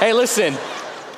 hey, listen.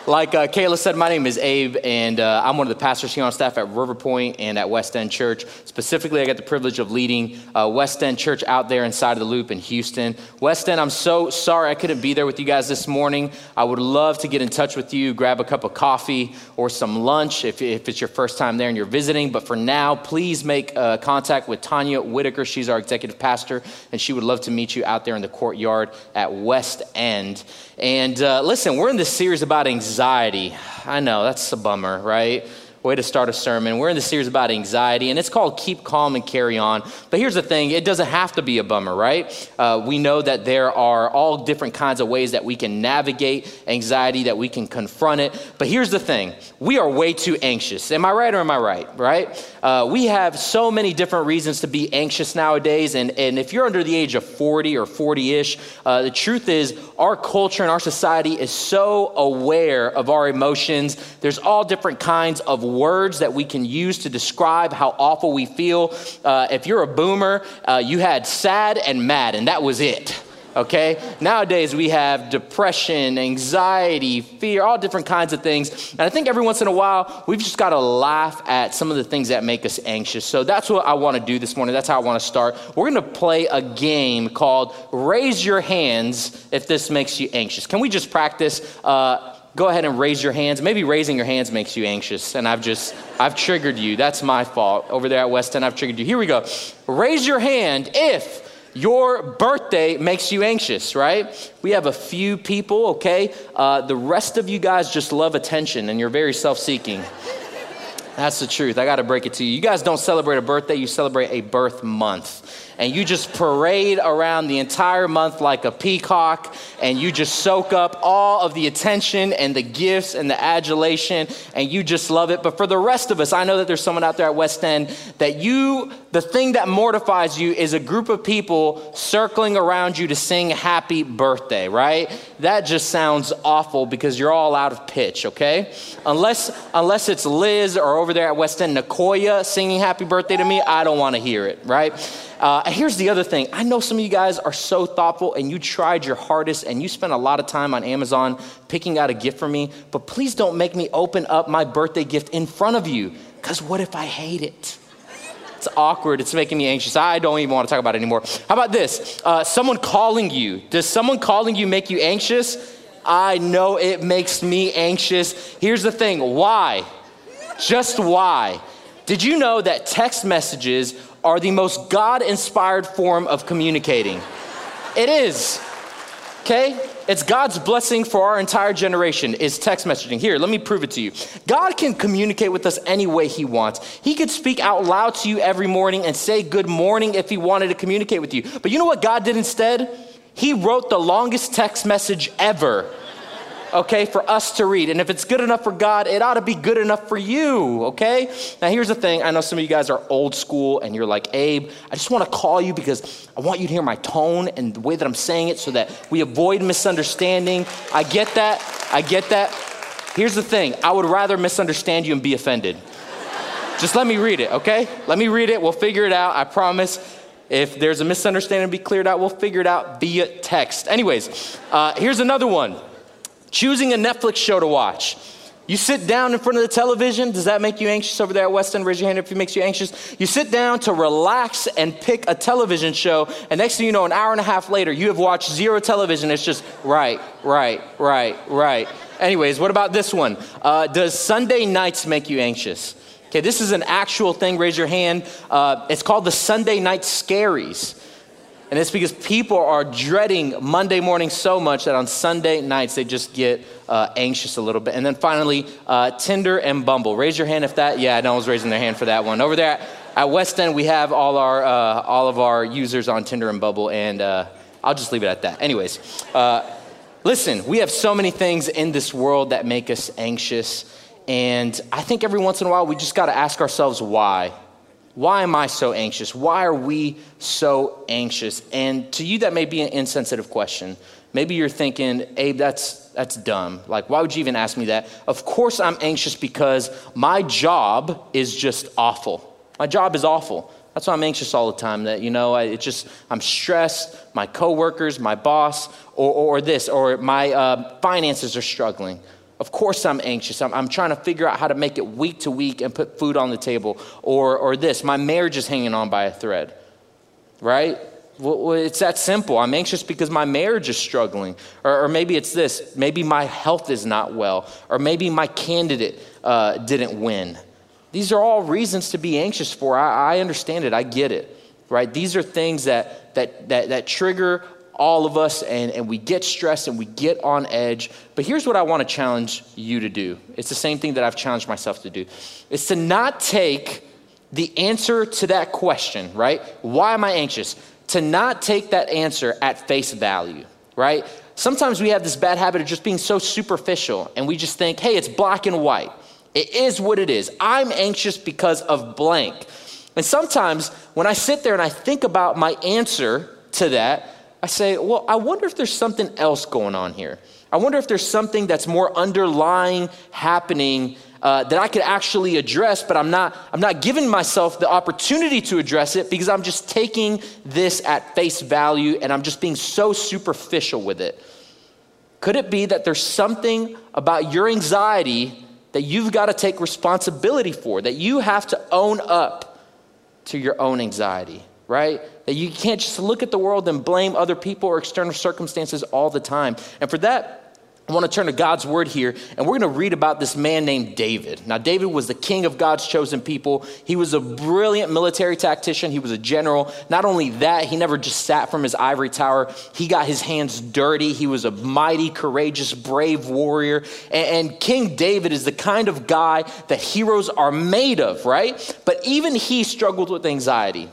Like uh, Kayla said, my name is Abe, and uh, I'm one of the pastors here on staff at River Pointe and at West End Church. Specifically, I get the privilege of leading uh, West End Church out there inside of the loop in Houston. West End, I'm so sorry I couldn't be there with you guys this morning. I would love to get in touch with you, grab a cup of coffee or some lunch if, if it's your first time there and you're visiting. But for now, please make uh, contact with Tanya Whitaker. She's our executive pastor, and she would love to meet you out there in the courtyard at West End. And uh, listen, we're in this series about anxiety. I know, that's a bummer, right? Way to start a sermon. We're in the series about anxiety, and it's called Keep Calm and Carry On. But here's the thing it doesn't have to be a bummer, right? Uh, we know that there are all different kinds of ways that we can navigate anxiety, that we can confront it. But here's the thing we are way too anxious. Am I right or am I right? Right? Uh, we have so many different reasons to be anxious nowadays. And, and if you're under the age of 40 or 40 ish, uh, the truth is our culture and our society is so aware of our emotions. There's all different kinds of words that we can use to describe how awful we feel. Uh, if you're a boomer, uh, you had sad and mad, and that was it okay? Nowadays we have depression, anxiety, fear, all different kinds of things. And I think every once in a while we've just got to laugh at some of the things that make us anxious. So that's what I want to do this morning. That's how I want to start. We're going to play a game called Raise Your Hands if this makes you anxious. Can we just practice? Uh, go ahead and raise your hands. Maybe raising your hands makes you anxious, and I've just, I've triggered you. That's my fault. Over there at West End, I've triggered you. Here we go. Raise your hand if your birthday makes you anxious, right? We have a few people, okay? Uh, the rest of you guys just love attention and you're very self seeking. That's the truth. I got to break it to you. You guys don't celebrate a birthday, you celebrate a birth month and you just parade around the entire month like a peacock and you just soak up all of the attention and the gifts and the adulation and you just love it. But for the rest of us, I know that there's someone out there at West End that you, the thing that mortifies you is a group of people circling around you to sing happy birthday, right? That just sounds awful because you're all out of pitch, okay? Unless, unless it's Liz or over there at West End, Nicoya singing happy birthday to me, I don't want to hear it, right? Uh, here's the other thing. I know some of you guys are so thoughtful and you tried your hardest and you spent a lot of time on Amazon picking out a gift for me, but please don't make me open up my birthday gift in front of you, because what if I hate it? It's awkward. It's making me anxious. I don't even want to talk about it anymore. How about this? Uh, someone calling you. Does someone calling you make you anxious? I know it makes me anxious. Here's the thing why? Just why? Did you know that text messages are the most God inspired form of communicating. It is. Okay? It's God's blessing for our entire generation is text messaging. Here, let me prove it to you. God can communicate with us any way he wants. He could speak out loud to you every morning and say good morning if he wanted to communicate with you. But you know what God did instead? He wrote the longest text message ever okay, for us to read. And if it's good enough for God, it ought to be good enough for you, okay? Now, here's the thing I know some of you guys are old school and you're like, Abe, I just want to call you because I want you to hear my tone and the way that I'm saying it so that we avoid misunderstanding. I get that. I get that. Here's the thing I would rather misunderstand you and be offended. Just let me read it, okay? Let me read it. We'll figure it out. I promise. If there's a misunderstanding to be cleared out, we'll figure it out via text. Anyways, uh, here's another one. Choosing a Netflix show to watch. You sit down in front of the television. Does that make you anxious over there at West End? Raise your hand if it makes you anxious. You sit down to relax and pick a television show, and next thing you know, an hour and a half later, you have watched zero television. It's just right, right, right, right. Anyways, what about this one? Uh, does Sunday nights make you anxious? Okay, this is an actual thing. Raise your hand. Uh, it's called the Sunday night scaries. And it's because people are dreading Monday morning so much that on Sunday nights they just get uh, anxious a little bit. And then finally, uh, Tinder and Bumble. Raise your hand if that, yeah, no one's raising their hand for that one. Over there at West End, we have all, our, uh, all of our users on Tinder and Bumble, and uh, I'll just leave it at that. Anyways, uh, listen, we have so many things in this world that make us anxious. And I think every once in a while we just got to ask ourselves why. Why am I so anxious? Why are we so anxious? And to you, that may be an insensitive question. Maybe you're thinking, Abe, that's, that's dumb. Like, why would you even ask me that? Of course, I'm anxious because my job is just awful. My job is awful. That's why I'm anxious all the time. That, you know, I, it's just, I'm stressed, my coworkers, my boss, or, or this, or my uh, finances are struggling. Of course, I'm anxious. I'm, I'm, trying to figure out how to make it week to week and put food on the table. Or, or this, my marriage is hanging on by a thread, right? Well, it's that simple. I'm anxious because my marriage is struggling. Or, or, maybe it's this maybe my health is not well. Or maybe my candidate uh, didn't win. These are all reasons to be anxious for. I, I understand it, I get it, right? These are things that, that, that, that trigger all of us and, and we get stressed and we get on edge. But here's what I want to challenge you to do it's the same thing that I've challenged myself to do it's to not take the answer to that question, right? Why am I anxious? To not take that answer at face value, right? Sometimes we have this bad habit of just being so superficial and we just think, hey, it's black and white. It is what it is. I'm anxious because of blank. And sometimes when I sit there and I think about my answer to that, I say, well, I wonder if there's something else going on here. I wonder if there's something that's more underlying happening uh, that I could actually address, but I'm not, I'm not giving myself the opportunity to address it because I'm just taking this at face value and I'm just being so superficial with it. Could it be that there's something about your anxiety that you've got to take responsibility for, that you have to own up to your own anxiety? right? That you can't just look at the world and blame other people or external circumstances all the time. And for that, I want to turn to God's word here, and we're going to read about this man named David. Now, David was the king of God's chosen people. He was a brilliant military tactician, he was a general. Not only that, he never just sat from his ivory tower, he got his hands dirty. He was a mighty, courageous, brave warrior. And, and King David is the kind of guy that heroes are made of, right? But even he struggled with anxiety.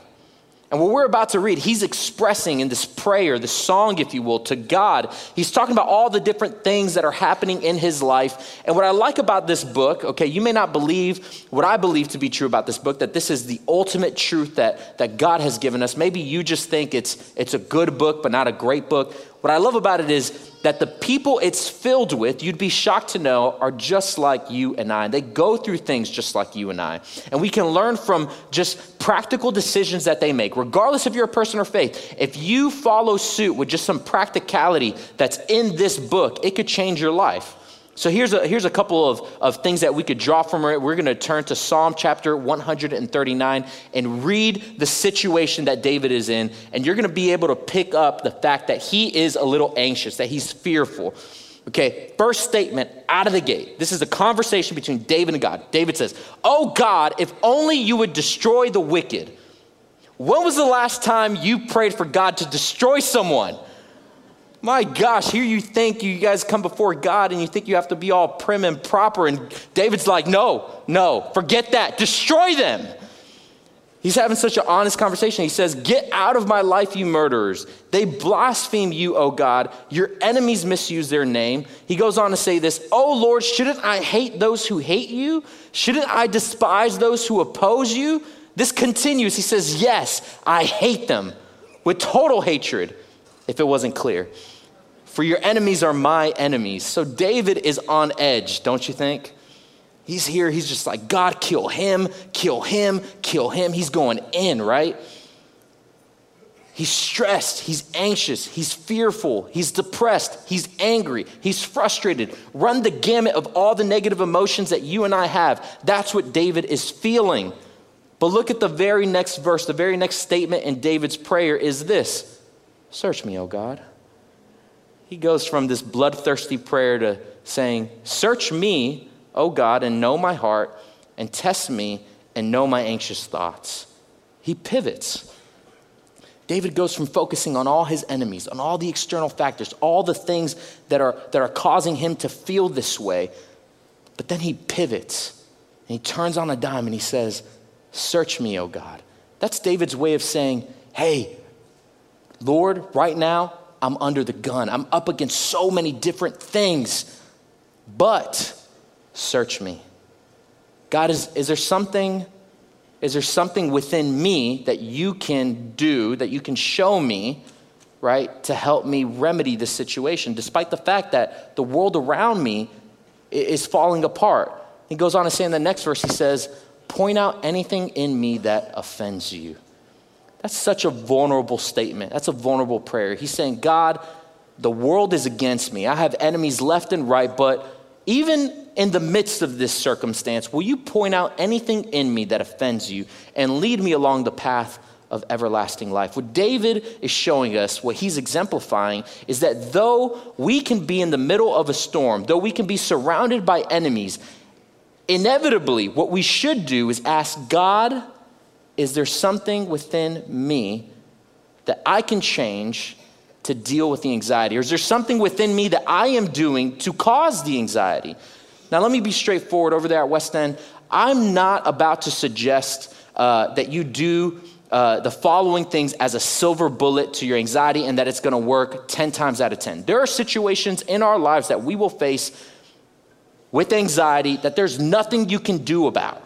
And what we're about to read, he's expressing in this prayer, this song, if you will, to God. He's talking about all the different things that are happening in his life. And what I like about this book, okay, you may not believe what I believe to be true about this book, that this is the ultimate truth that, that God has given us. Maybe you just think it's, it's a good book, but not a great book. What I love about it is that the people it's filled with, you'd be shocked to know, are just like you and I. They go through things just like you and I. And we can learn from just practical decisions that they make, regardless if you're a person or faith. If you follow suit with just some practicality that's in this book, it could change your life. So here's a, here's a couple of, of things that we could draw from it. We're going to turn to Psalm chapter 139 and read the situation that David is in. And you're going to be able to pick up the fact that he is a little anxious, that he's fearful. Okay, first statement out of the gate. This is a conversation between David and God. David says, Oh God, if only you would destroy the wicked. When was the last time you prayed for God to destroy someone? My gosh, here you think you guys come before God and you think you have to be all prim and proper. And David's like, no, no, forget that. Destroy them. He's having such an honest conversation. He says, Get out of my life, you murderers. They blaspheme you, O God. Your enemies misuse their name. He goes on to say this Oh Lord, shouldn't I hate those who hate you? Shouldn't I despise those who oppose you? This continues. He says, Yes, I hate them with total hatred, if it wasn't clear. For your enemies are my enemies. So David is on edge, don't you think? He's here, he's just like, God, kill him, kill him, kill him. He's going in, right? He's stressed, he's anxious, he's fearful, he's depressed, he's angry, he's frustrated. Run the gamut of all the negative emotions that you and I have. That's what David is feeling. But look at the very next verse, the very next statement in David's prayer is this Search me, O God he goes from this bloodthirsty prayer to saying, Search me, O God, and know my heart, and test me and know my anxious thoughts. He pivots. David goes from focusing on all his enemies, on all the external factors, all the things that are, that are causing him to feel this way. But then he pivots and he turns on a dime and he says, Search me, O God. That's David's way of saying, Hey, Lord, right now, I'm under the gun. I'm up against so many different things. But search me. God, is, is there something, is there something within me that you can do, that you can show me, right, to help me remedy this situation, despite the fact that the world around me is falling apart? He goes on to say in the next verse, he says, Point out anything in me that offends you. That's such a vulnerable statement. That's a vulnerable prayer. He's saying, God, the world is against me. I have enemies left and right, but even in the midst of this circumstance, will you point out anything in me that offends you and lead me along the path of everlasting life? What David is showing us, what he's exemplifying, is that though we can be in the middle of a storm, though we can be surrounded by enemies, inevitably, what we should do is ask God, is there something within me that I can change to deal with the anxiety? Or is there something within me that I am doing to cause the anxiety? Now, let me be straightforward over there at West End. I'm not about to suggest uh, that you do uh, the following things as a silver bullet to your anxiety and that it's going to work 10 times out of 10. There are situations in our lives that we will face with anxiety that there's nothing you can do about.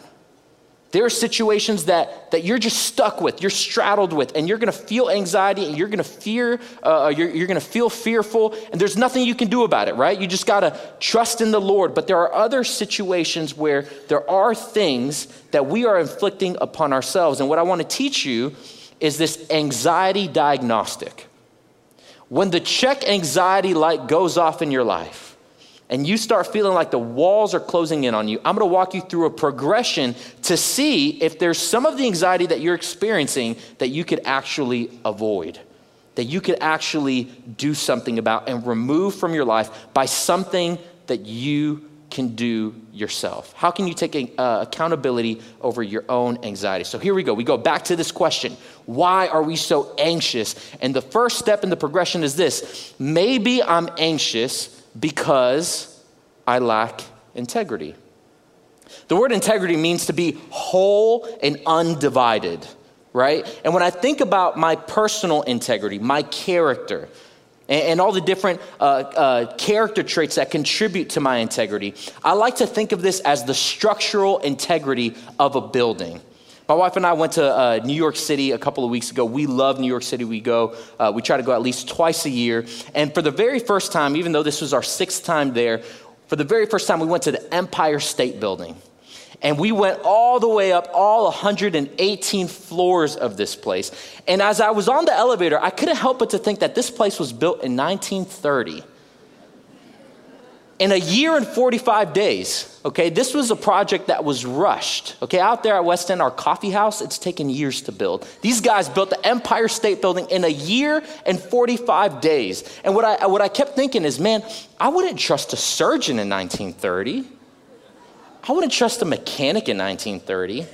There are situations that, that you're just stuck with, you're straddled with, and you're gonna feel anxiety and you're gonna fear, uh, you're, you're gonna feel fearful, and there's nothing you can do about it, right? You just gotta trust in the Lord. But there are other situations where there are things that we are inflicting upon ourselves. And what I wanna teach you is this anxiety diagnostic. When the check anxiety light goes off in your life, and you start feeling like the walls are closing in on you, I'm gonna walk you through a progression to see if there's some of the anxiety that you're experiencing that you could actually avoid, that you could actually do something about and remove from your life by something that you can do yourself? How can you take uh, accountability over your own anxiety? So here we go. We go back to this question Why are we so anxious? And the first step in the progression is this maybe I'm anxious because I lack integrity. The word integrity means to be whole and undivided, right? And when I think about my personal integrity, my character, and, and all the different uh, uh, character traits that contribute to my integrity, I like to think of this as the structural integrity of a building. My wife and I went to uh, New York City a couple of weeks ago. We love New York City. We go, uh, we try to go at least twice a year. And for the very first time, even though this was our sixth time there, for the very first time, we went to the Empire State Building. And we went all the way up all 118 floors of this place. And as I was on the elevator, I couldn't help but to think that this place was built in 1930 in a year and 45 days, okay, this was a project that was rushed. Okay, out there at West End, our coffee house, it's taken years to build. These guys built the Empire State Building in a year and 45 days. And what I, what I kept thinking is, man, I wouldn't trust a surgeon in 1930. I wouldn't trust a mechanic in 1930.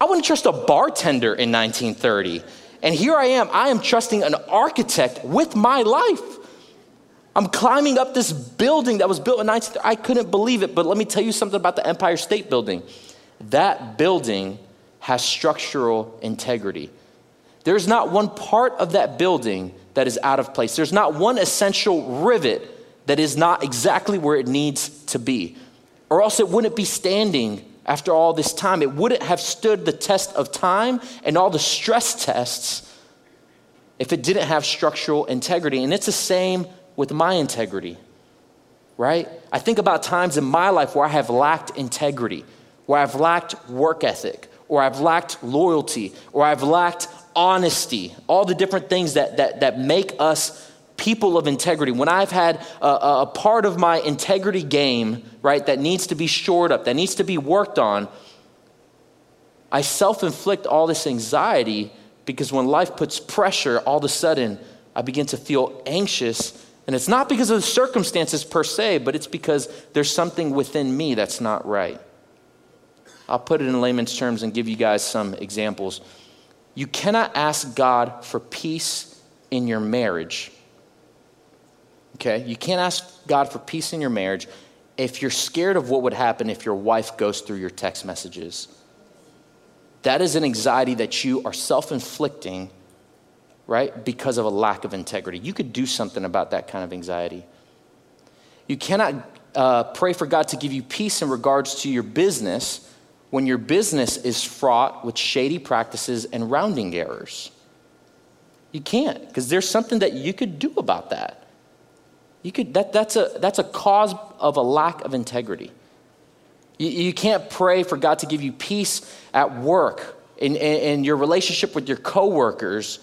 I wouldn't trust a bartender in 1930. And here I am, I am trusting an architect with my life. I'm climbing up this building that was built in 19. I couldn't believe it, but let me tell you something about the Empire State Building. That building has structural integrity. There's not one part of that building that is out of place. There's not one essential rivet that is not exactly where it needs to be. Or else it wouldn't be standing after all this time. It wouldn't have stood the test of time and all the stress tests if it didn't have structural integrity. And it's the same with my integrity, right? I think about times in my life where I have lacked integrity, where I've lacked work ethic, or I've lacked loyalty, or I've lacked honesty, all the different things that, that, that make us people of integrity. When I've had a, a part of my integrity game, right, that needs to be shored up, that needs to be worked on, I self inflict all this anxiety because when life puts pressure, all of a sudden I begin to feel anxious and it's not because of the circumstances per se, but it's because there's something within me that's not right. I'll put it in layman's terms and give you guys some examples. You cannot ask God for peace in your marriage. Okay? You can't ask God for peace in your marriage if you're scared of what would happen if your wife goes through your text messages. That is an anxiety that you are self inflicting right? Because of a lack of integrity. You could do something about that kind of anxiety. You cannot uh, pray for God to give you peace in regards to your business when your business is fraught with shady practices and rounding errors. You can't, because there's something that you could do about that. You could, that, that's, a, that's a cause of a lack of integrity. You, you can't pray for God to give you peace at work in, in, in your relationship with your coworkers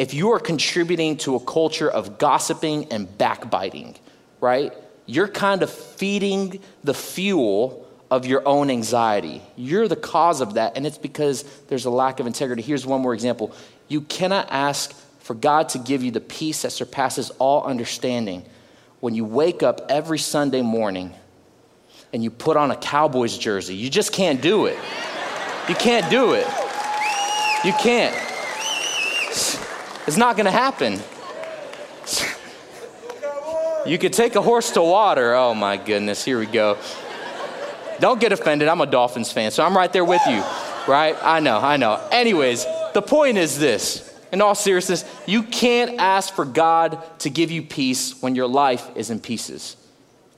if you are contributing to a culture of gossiping and backbiting, right? You're kind of feeding the fuel of your own anxiety. You're the cause of that, and it's because there's a lack of integrity. Here's one more example you cannot ask for God to give you the peace that surpasses all understanding when you wake up every Sunday morning and you put on a Cowboys jersey. You just can't do it. You can't do it. You can't. It's not going to happen. You could take a horse to water. Oh my goodness, here we go. Don't get offended. I'm a Dolphins fan, so I'm right there with you, right? I know, I know. Anyways, the point is this in all seriousness, you can't ask for God to give you peace when your life is in pieces.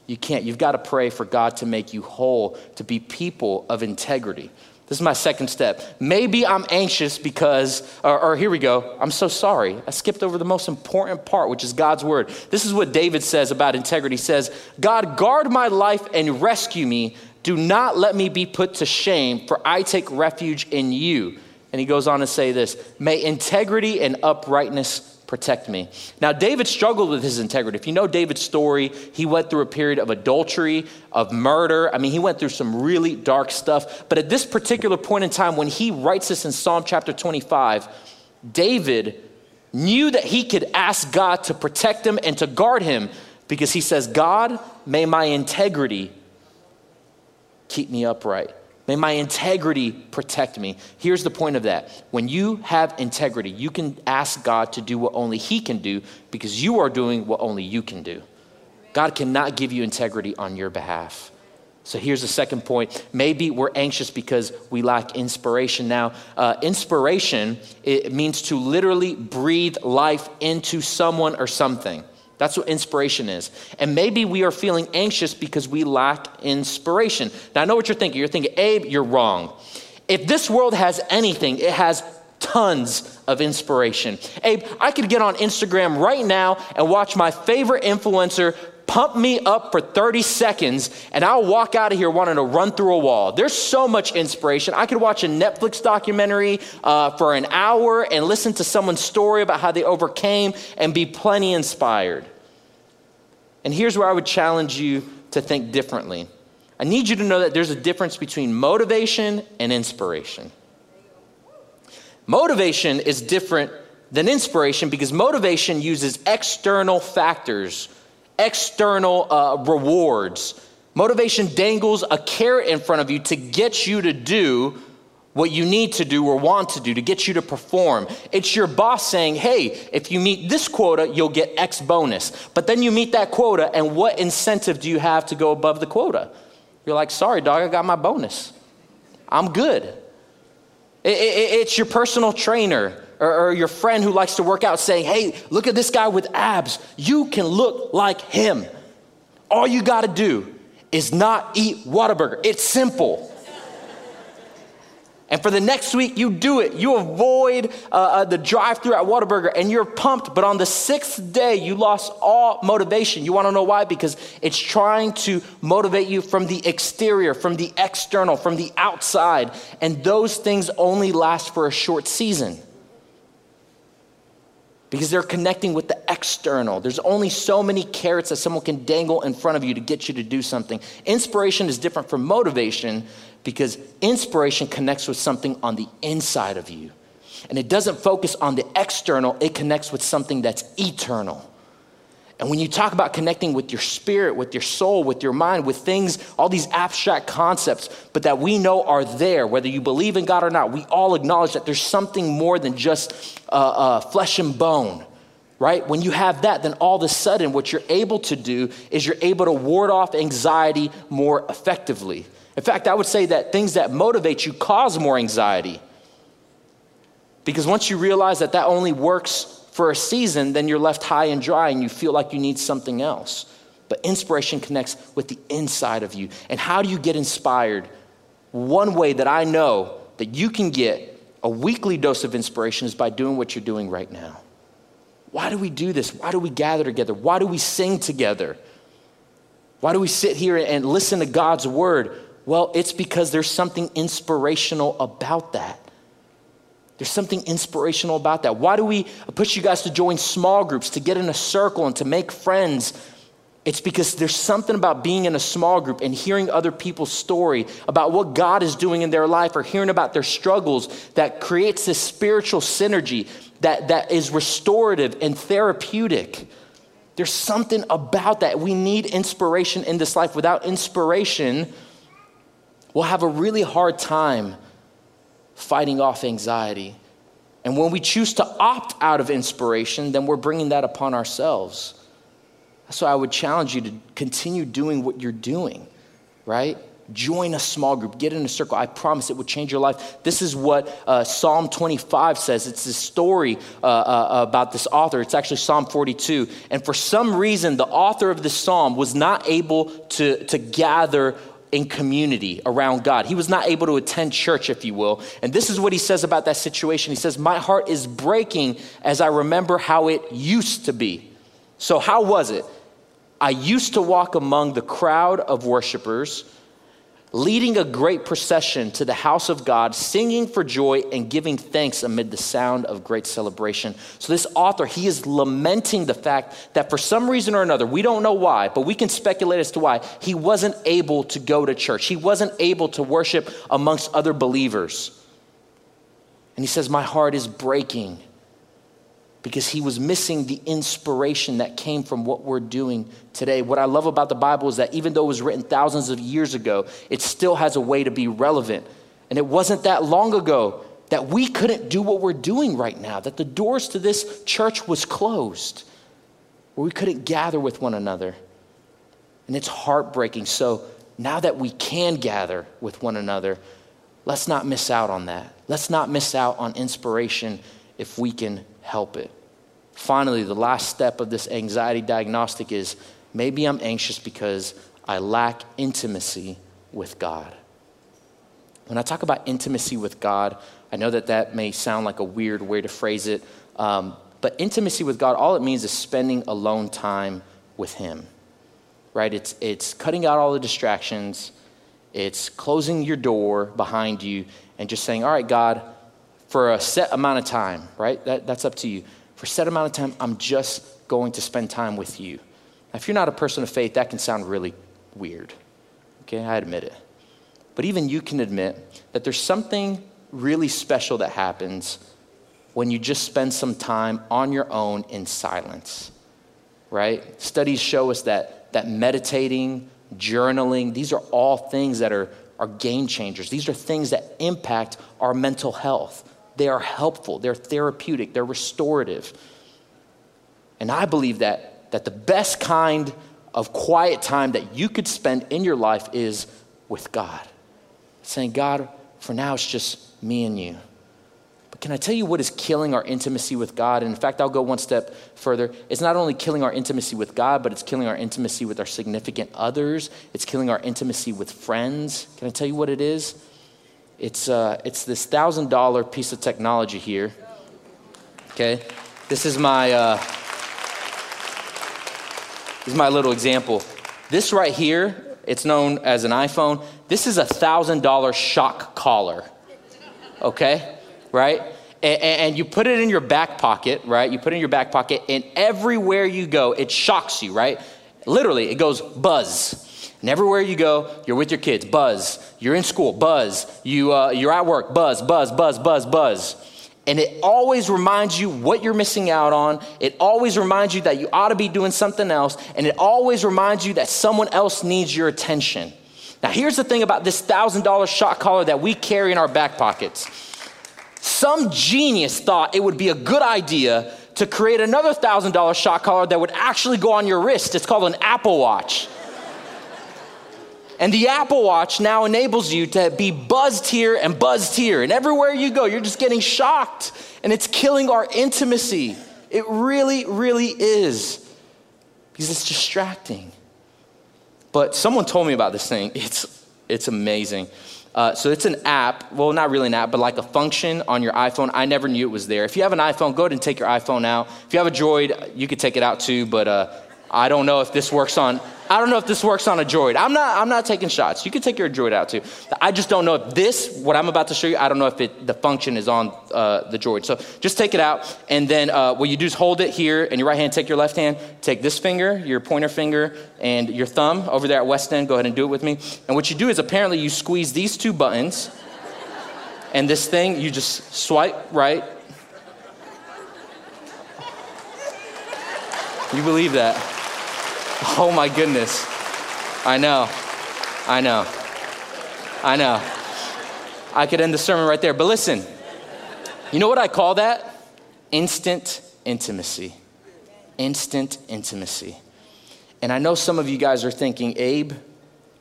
You can't. You've got to pray for God to make you whole, to be people of integrity. This is my second step. Maybe I'm anxious because, or, or, here we go, I'm so sorry. I skipped over the most important part, which is God's word. This is what David says about integrity. He says, God, guard my life and rescue me. Do not let me be put to shame, for I take refuge in you. And he goes on to say this May integrity and uprightness protect me. Now, David struggled with his integrity. If you know David's story, he went through a period of adultery, of murder. I mean, he went through some really dark stuff. But at this particular point in time, when he writes this in Psalm chapter 25, David knew that he could ask God to protect him and to guard him because he says, God, may my integrity keep me upright. May my integrity protect me. Here's the point of that. When you have integrity, you can ask God to do what only He can do because you are doing what only you can do. God cannot give you integrity on your behalf. So here's the second point. Maybe we're anxious because we lack inspiration. Now, uh, inspiration, it means to literally breathe life into someone or something. That's what inspiration is. And maybe we are feeling anxious because we lack inspiration. Now, I know what you're thinking. You're thinking, Abe, you're wrong. If this world has anything, it has tons of inspiration. Abe, I could get on Instagram right now and watch my favorite influencer pump me up for 30 seconds and I'll walk out of here wanting to run through a wall. There's so much inspiration. I could watch a Netflix documentary uh, for an hour and listen to someone's story about how they overcame and be plenty inspired. And here's where I would challenge you to think differently. I need you to know that there's a difference between motivation and inspiration. Motivation is different than inspiration because motivation uses external factors, external uh, rewards. Motivation dangles a carrot in front of you to get you to do what you need to do or want to do to get you to perform. It's your boss saying, hey, if you meet this quota, you'll get X bonus. But then you meet that quota, and what incentive do you have to go above the quota? You're like, sorry, dog, I got my bonus. I'm good. It, it, it's your personal trainer or, or your friend who likes to work out saying, hey, look at this guy with abs. You can look like him. All you got to do is not eat Whataburger. It's simple. And for the next week, you do it. You avoid uh, uh, the drive through at Whataburger and you're pumped. But on the sixth day, you lost all motivation. You want to know why? Because it's trying to motivate you from the exterior, from the external, from the outside. And those things only last for a short season because they're connecting with the external. There's only so many carrots that someone can dangle in front of you to get you to do something. Inspiration is different from motivation because inspiration connects with something on the inside of you. And it doesn't focus on the external, it connects with something that's eternal. And when you talk about connecting with your spirit, with your soul, with your mind, with things, all these abstract concepts, but that we know are there, whether you believe in God or not, we all acknowledge that there's something more than just uh, uh, flesh and bone, right? When you have that, then all of a sudden, what you're able to do is you're able to ward off anxiety more effectively. In fact, I would say that things that motivate you cause more anxiety. Because once you realize that that only works for a season, then you're left high and dry and you feel like you need something else. But inspiration connects with the inside of you. And how do you get inspired? One way that I know that you can get a weekly dose of inspiration is by doing what you're doing right now. Why do we do this? Why do we gather together? Why do we sing together? Why do we sit here and listen to God's word? Well, it's because there's something inspirational about that. There's something inspirational about that. Why do we push you guys to join small groups, to get in a circle, and to make friends? It's because there's something about being in a small group and hearing other people's story about what God is doing in their life or hearing about their struggles that creates this spiritual synergy that, that is restorative and therapeutic. There's something about that. We need inspiration in this life. Without inspiration, we'll have a really hard time fighting off anxiety. And when we choose to opt out of inspiration, then we're bringing that upon ourselves. So I would challenge you to continue doing what you're doing, right? Join a small group, get in a circle. I promise it would change your life. This is what uh, Psalm 25 says. It's a story uh, uh, about this author. It's actually Psalm 42. And for some reason, the author of this psalm was not able to, to gather in community around God. He was not able to attend church, if you will. And this is what he says about that situation. He says, My heart is breaking as I remember how it used to be. So, how was it? I used to walk among the crowd of worshipers leading a great procession to the house of God, singing for joy and giving thanks amid the sound of great celebration. So, this author, he is lamenting the fact that for some reason or another, we don't know why, but we can speculate as to why, he wasn't able to go to church. He wasn't able to worship amongst other believers. And he says, My heart is breaking because he was missing the inspiration that came from what we're doing today. What I love about the Bible is that even though it was written thousands of years ago, it still has a way to be relevant. And it wasn't that long ago that we couldn't do what we're doing right now, that the doors to this church was closed, where we couldn't gather with one another. And it's heartbreaking. So now that we can gather with one another, let's not miss out on that. Let's not miss out on inspiration if we can help it. Finally, the last step of this anxiety diagnostic is maybe I'm anxious because I lack intimacy with God. When I talk about intimacy with God, I know that that may sound like a weird way to phrase it, um, but intimacy with God, all it means is spending alone time with Him, right? It's, it's cutting out all the distractions, it's closing your door behind you and just saying, All right, God, for a set amount of time, right? That, that's up to you. For a set amount of time, I'm just going to spend time with you. Now, if you're not a person of faith, that can sound really weird. Okay, I admit it. But even you can admit that there's something really special that happens when you just spend some time on your own in silence, right? Studies show us that, that meditating, journaling, these are all things that are, are game changers. These are things that impact our mental health. They are helpful, they're therapeutic, they're restorative. And I believe that, that the best kind of quiet time that you could spend in your life is with God. Saying, God, for now it's just me and you. But can I tell you what is killing our intimacy with God? And in fact, I'll go one step further. It's not only killing our intimacy with God, but it's killing our intimacy with our significant others. It's killing our intimacy with friends. Can I tell you what it is? It's, uh, it's this thousand dollar piece of technology here. Okay, this is my uh, this is my little example. This right here, it's known as an iPhone. This is a thousand dollar shock collar. Okay, right? And, and you put it in your back pocket, right? You put it in your back pocket, and everywhere you go, it shocks you, right? Literally, it goes buzz and everywhere you go, you're with your kids, buzz. You're in school, buzz. You, uh, you're at work, buzz, buzz, buzz, buzz, buzz. And it always reminds you what you're missing out on. It always reminds you that you ought to be doing something else. And it always reminds you that someone else needs your attention. Now, here's the thing about this $1,000 shot collar that we carry in our back pockets. Some genius thought it would be a good idea to create another $1,000 shot collar that would actually go on your wrist. It's called an Apple Watch. And the Apple Watch now enables you to be buzzed here and buzzed here. And everywhere you go, you're just getting shocked. And it's killing our intimacy. It really, really is. Because it's distracting. But someone told me about this thing. It's, it's amazing. Uh, so it's an app, well, not really an app, but like a function on your iPhone. I never knew it was there. If you have an iPhone, go ahead and take your iPhone out. If you have a Droid, you could take it out too, but uh, I don't know if this works on I don't know if this works on a droid. I'm not I'm not taking shots. You can take your droid out too. I just don't know if this what I'm about to show you. I don't know if it, the function is on uh, the droid. So just take it out, and then uh, what you do is hold it here in your right hand. Take your left hand. Take this finger, your pointer finger, and your thumb over there at West End. Go ahead and do it with me. And what you do is apparently you squeeze these two buttons, and this thing you just swipe right. You believe that? Oh my goodness. I know. I know. I know. I could end the sermon right there. But listen, you know what I call that? Instant intimacy. Instant intimacy. And I know some of you guys are thinking, Abe,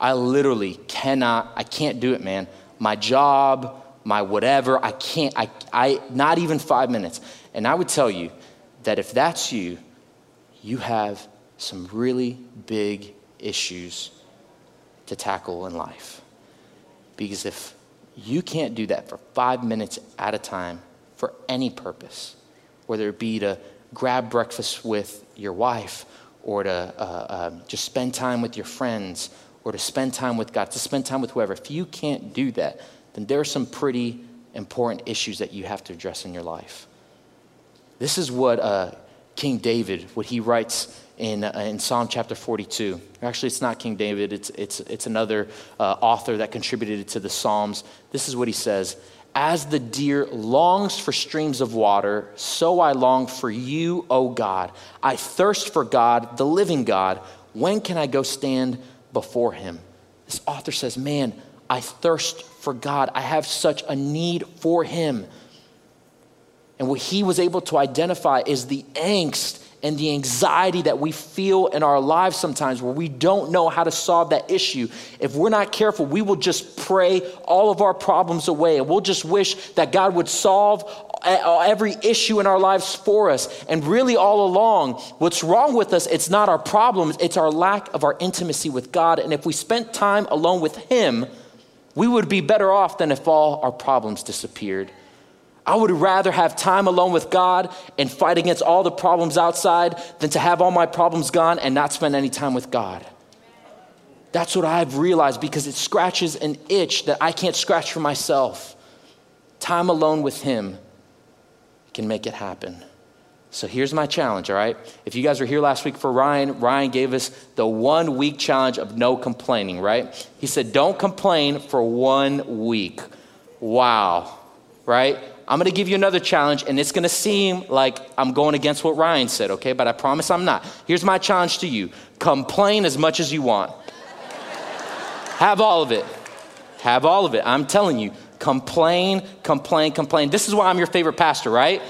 I literally cannot, I can't do it, man. My job, my whatever, I can't, I, I, not even five minutes. And I would tell you that if that's you, you have some really big issues to tackle in life. Because if you can't do that for five minutes at a time for any purpose, whether it be to grab breakfast with your wife or to uh, uh, just spend time with your friends or to spend time with God, to spend time with whoever, if you can't do that, then there are some pretty important issues that you have to address in your life. This is what uh, King David, what he writes in, uh, in Psalm chapter 42. Actually, it's not King David, it's, it's, it's another uh, author that contributed to the Psalms. This is what he says As the deer longs for streams of water, so I long for you, O God. I thirst for God, the living God. When can I go stand before him? This author says, Man, I thirst for God. I have such a need for him. And what he was able to identify is the angst and the anxiety that we feel in our lives sometimes where we don't know how to solve that issue. If we're not careful, we will just pray all of our problems away and we'll just wish that God would solve eh, eh, every issue in our lives for us. And really, all along, what's wrong with us, it's not our problems, it's our lack of our intimacy with God. And if we spent time alone with Him, we would be better off than if all our problems disappeared. I would rather have time alone with God and fight against all the problems outside than to have all my problems gone and not spend any time with God. That's what I've realized because it scratches an itch that I can't scratch for myself. Time alone with Him can make it happen. So here's my challenge, all right? If you guys were here last week for Ryan, Ryan gave us the one week challenge of no complaining, right? He said, don't complain for one week. Wow, right? I'm going to give you another challenge, and it's going to seem like I'm going against what Ryan said, okay? But I promise I'm not. Here's my challenge to you complain as much as you want. Have all of it. Have all of it. I'm telling you, complain, complain, complain. This is why I'm your favorite pastor, right?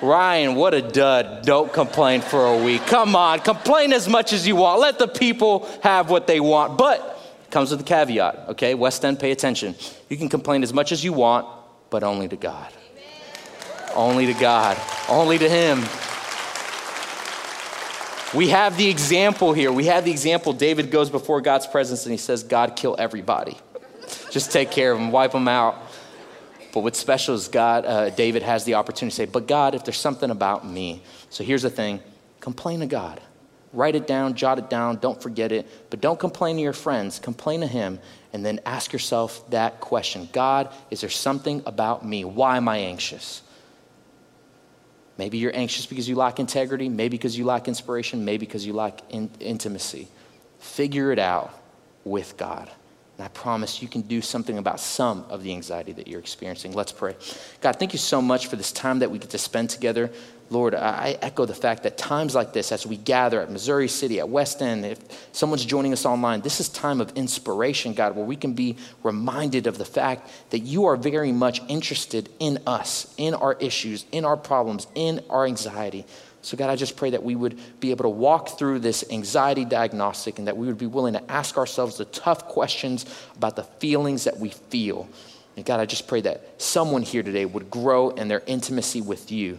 Ryan, what a dud. Don't complain for a week. Come on, complain as much as you want. Let the people have what they want. But comes with a caveat, okay? West End, pay attention. You can complain as much as you want but only to God. Amen. Only to God. Only to Him. We have the example here. We have the example. David goes before God's presence and he says, God, kill everybody. Just take care of them, wipe them out. But what's special is God, uh, David has the opportunity to say, But God, if there's something about me. So here's the thing complain to God. Write it down, jot it down, don't forget it. But don't complain to your friends, complain to Him and then ask yourself that question God, is there something about me? Why am I anxious? Maybe you're anxious because you lack integrity, maybe because you lack inspiration, maybe because you lack in- intimacy. Figure it out with God. And I promise you can do something about some of the anxiety that you're experiencing. Let's pray. God, thank you so much for this time that we get to spend together. Lord, I echo the fact that times like this, as we gather at Missouri City, at West End, if someone's joining us online, this is time of inspiration, God, where we can be reminded of the fact that you are very much interested in us, in our issues, in our problems, in our anxiety. So, God, I just pray that we would be able to walk through this anxiety diagnostic and that we would be willing to ask ourselves the tough questions about the feelings that we feel. And God, I just pray that someone here today would grow in their intimacy with you.